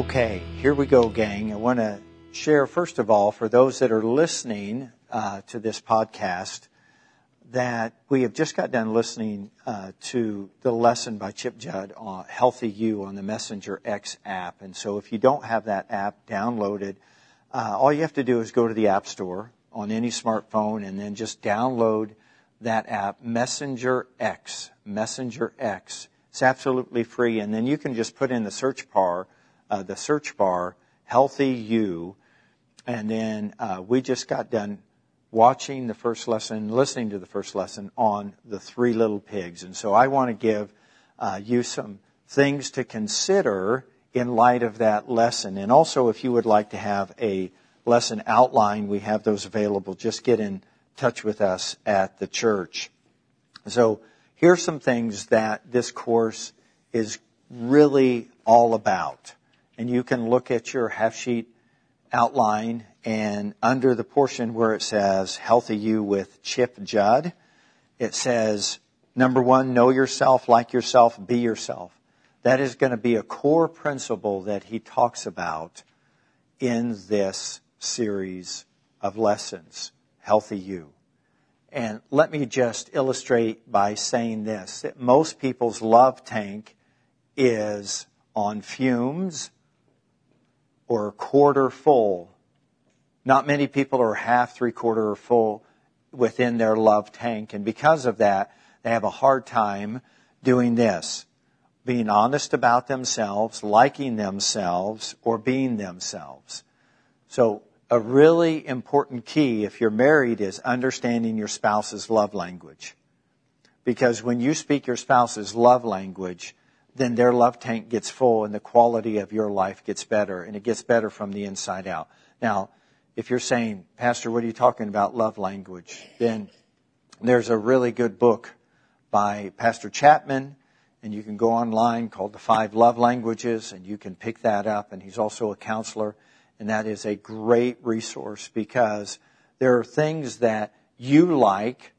Okay, here we go, gang. I want to share, first of all, for those that are listening uh, to this podcast, that we have just got done listening uh, to the lesson by Chip Judd on Healthy You on the Messenger X app. And so if you don't have that app downloaded, uh, all you have to do is go to the App Store on any smartphone and then just download that app, Messenger X. Messenger X. It's absolutely free. And then you can just put in the search bar, uh, the search bar, Healthy You. And then uh, we just got done watching the first lesson, listening to the first lesson on the three little pigs. And so I want to give uh, you some things to consider in light of that lesson. And also, if you would like to have a lesson outline, we have those available. Just get in touch with us at the church. So here's some things that this course is really all about. And you can look at your half sheet outline and under the portion where it says Healthy You with Chip Judd, it says, number one, know yourself, like yourself, be yourself. That is going to be a core principle that he talks about in this series of lessons, Healthy You. And let me just illustrate by saying this, that most people's love tank is on fumes or quarter full not many people are half, three quarter, or full within their love tank. And because of that, they have a hard time doing this being honest about themselves, liking themselves, or being themselves. So, a really important key if you're married is understanding your spouse's love language. Because when you speak your spouse's love language, then their love tank gets full and the quality of your life gets better and it gets better from the inside out. Now, if you're saying, Pastor, what are you talking about love language? Then there's a really good book by Pastor Chapman, and you can go online called The Five Love Languages, and you can pick that up. And he's also a counselor, and that is a great resource because there are things that you like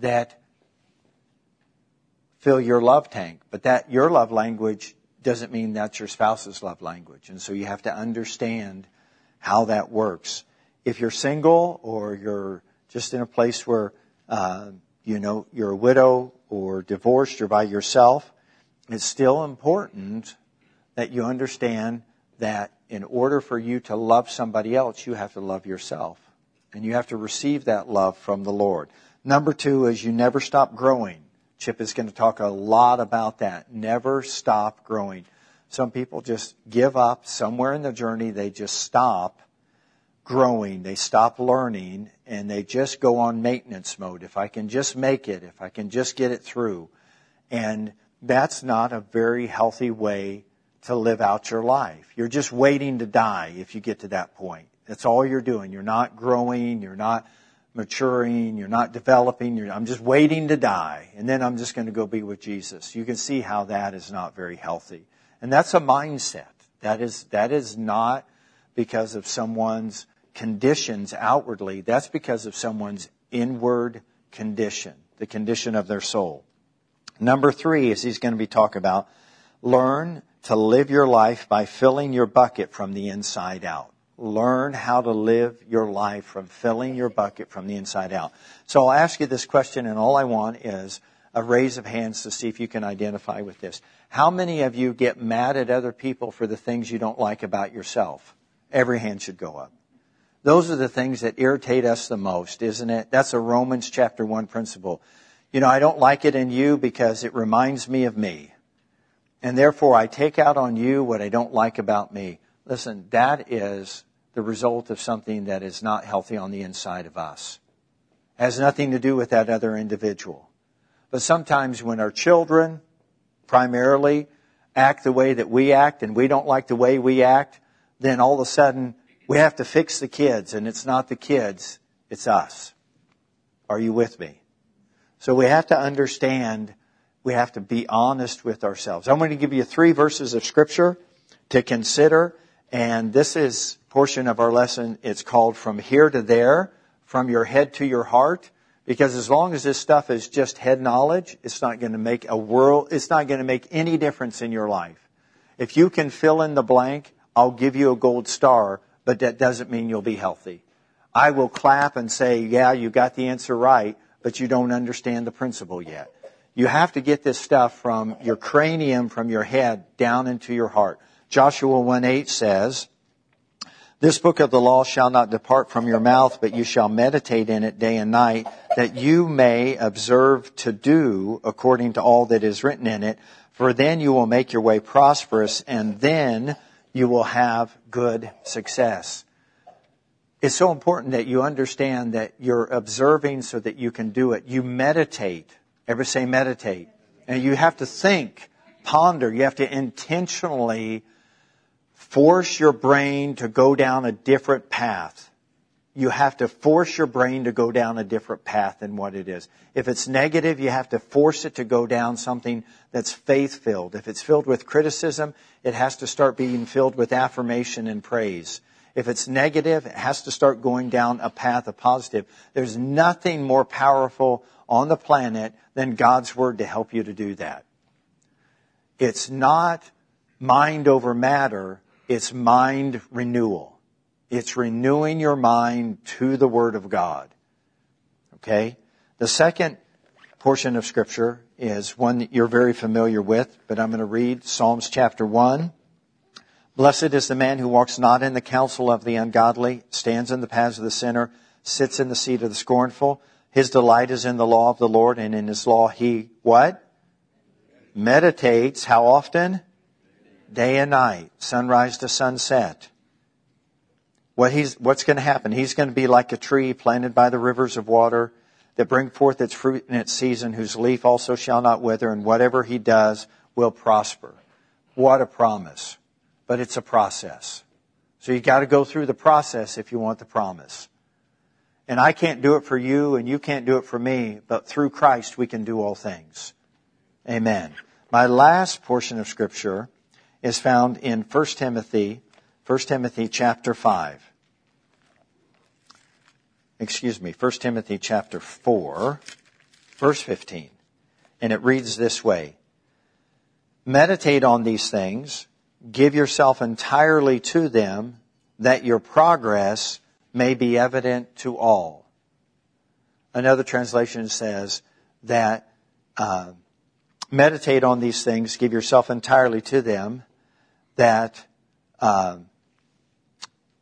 that fill your love tank, but that your love language doesn't mean that's your spouse's love language. And so you have to understand how that works if you're single or you're just in a place where uh, you know you're a widow or divorced, you're by yourself, it's still important that you understand that in order for you to love somebody else, you have to love yourself. And you have to receive that love from the Lord. Number two is you never stop growing. Chip is going to talk a lot about that. Never stop growing. Some people just give up somewhere in the journey. They just stop growing, they stop learning, and they just go on maintenance mode. If I can just make it, if I can just get it through. And that's not a very healthy way to live out your life. You're just waiting to die if you get to that point. That's all you're doing. You're not growing, you're not maturing, you're not developing, you're, I'm just waiting to die, and then I'm just going to go be with Jesus. You can see how that is not very healthy. And that's a mindset. That is, that is not because of someone's conditions outwardly, that's because of someone's inward condition, the condition of their soul. Number three, is he's going to be talking about, learn to live your life by filling your bucket from the inside out. Learn how to live your life from filling your bucket from the inside out. So I'll ask you this question, and all I want is a raise of hands to see if you can identify with this. How many of you get mad at other people for the things you don't like about yourself? Every hand should go up. Those are the things that irritate us the most, isn't it? That's a Romans chapter 1 principle. You know, I don't like it in you because it reminds me of me. And therefore I take out on you what I don't like about me. Listen, that is the result of something that is not healthy on the inside of us. It has nothing to do with that other individual. But sometimes when our children primarily act the way that we act and we don't like the way we act, then all of a sudden we have to fix the kids, and it's not the kids, it's us. Are you with me? So we have to understand, we have to be honest with ourselves. I'm going to give you three verses of scripture to consider, and this is portion of our lesson. It's called From Here to There, From Your Head to Your Heart. Because as long as this stuff is just head knowledge, it's not going to make a world, it's not going to make any difference in your life. If you can fill in the blank I'll give you a gold star, but that doesn't mean you'll be healthy. I will clap and say, yeah, you got the answer right, but you don't understand the principle yet. You have to get this stuff from your cranium, from your head, down into your heart. Joshua 1 8 says, this book of the law shall not depart from your mouth, but you shall meditate in it day and night, that you may observe to do according to all that is written in it. For then you will make your way prosperous, and then you will have good success. It's so important that you understand that you're observing so that you can do it. You meditate. Ever say meditate? And you have to think, ponder. You have to intentionally force your brain to go down a different path. You have to force your brain to go down a different path than what it is. If it's negative, you have to force it to go down something that's faith filled. If it's filled with criticism, it has to start being filled with affirmation and praise. If it's negative, it has to start going down a path of positive. There's nothing more powerful on the planet than God's Word to help you to do that. It's not mind over matter. It's mind renewal. It's renewing your mind to the Word of God. Okay? The second portion of Scripture is one that you're very familiar with, but I'm going to read Psalms chapter 1. Blessed is the man who walks not in the counsel of the ungodly, stands in the paths of the sinner, sits in the seat of the scornful. His delight is in the law of the Lord, and in his law he, what? Meditates. How often? Day and night, sunrise to sunset. What he's, what's going to happen? He's going to be like a tree planted by the rivers of water that bring forth its fruit in its season, whose leaf also shall not wither, and whatever he does will prosper. What a promise. But it's a process. So you got to go through the process if you want the promise. And I can't do it for you and you can't do it for me, but through Christ we can do all things. Amen. My last portion of scripture is found in 1 Timothy, 1 Timothy chapter 5. Excuse me, 1 Timothy chapter 4, verse 15. And it reads this way. Meditate on these things, give yourself entirely to them, that your progress may be evident to all. Another translation says that uh, meditate on these things, give yourself entirely to them, that, um,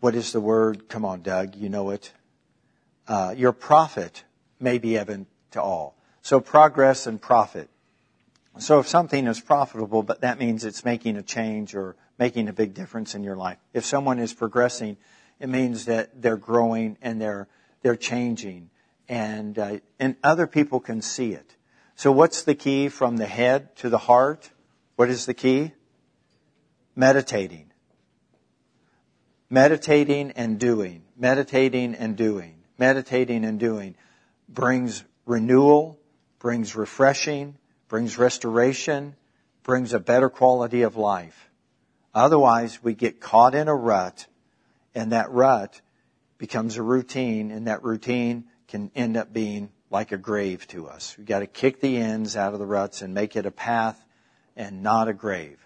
what is the word? Come on, Doug, you know it. Uh, your profit may be evident to all. So progress and profit. So if something is profitable, but that means it's making a change or making a big difference in your life. If someone is progressing, it means that they're growing and they're they're changing, and uh, and other people can see it. So what's the key from the head to the heart? What is the key? Meditating. Meditating and doing. Meditating and doing. Meditating and doing brings renewal, brings refreshing, brings restoration, brings a better quality of life. Otherwise, we get caught in a rut, and that rut becomes a routine, and that routine can end up being like a grave to us. We've got to kick the ends out of the ruts and make it a path and not a grave.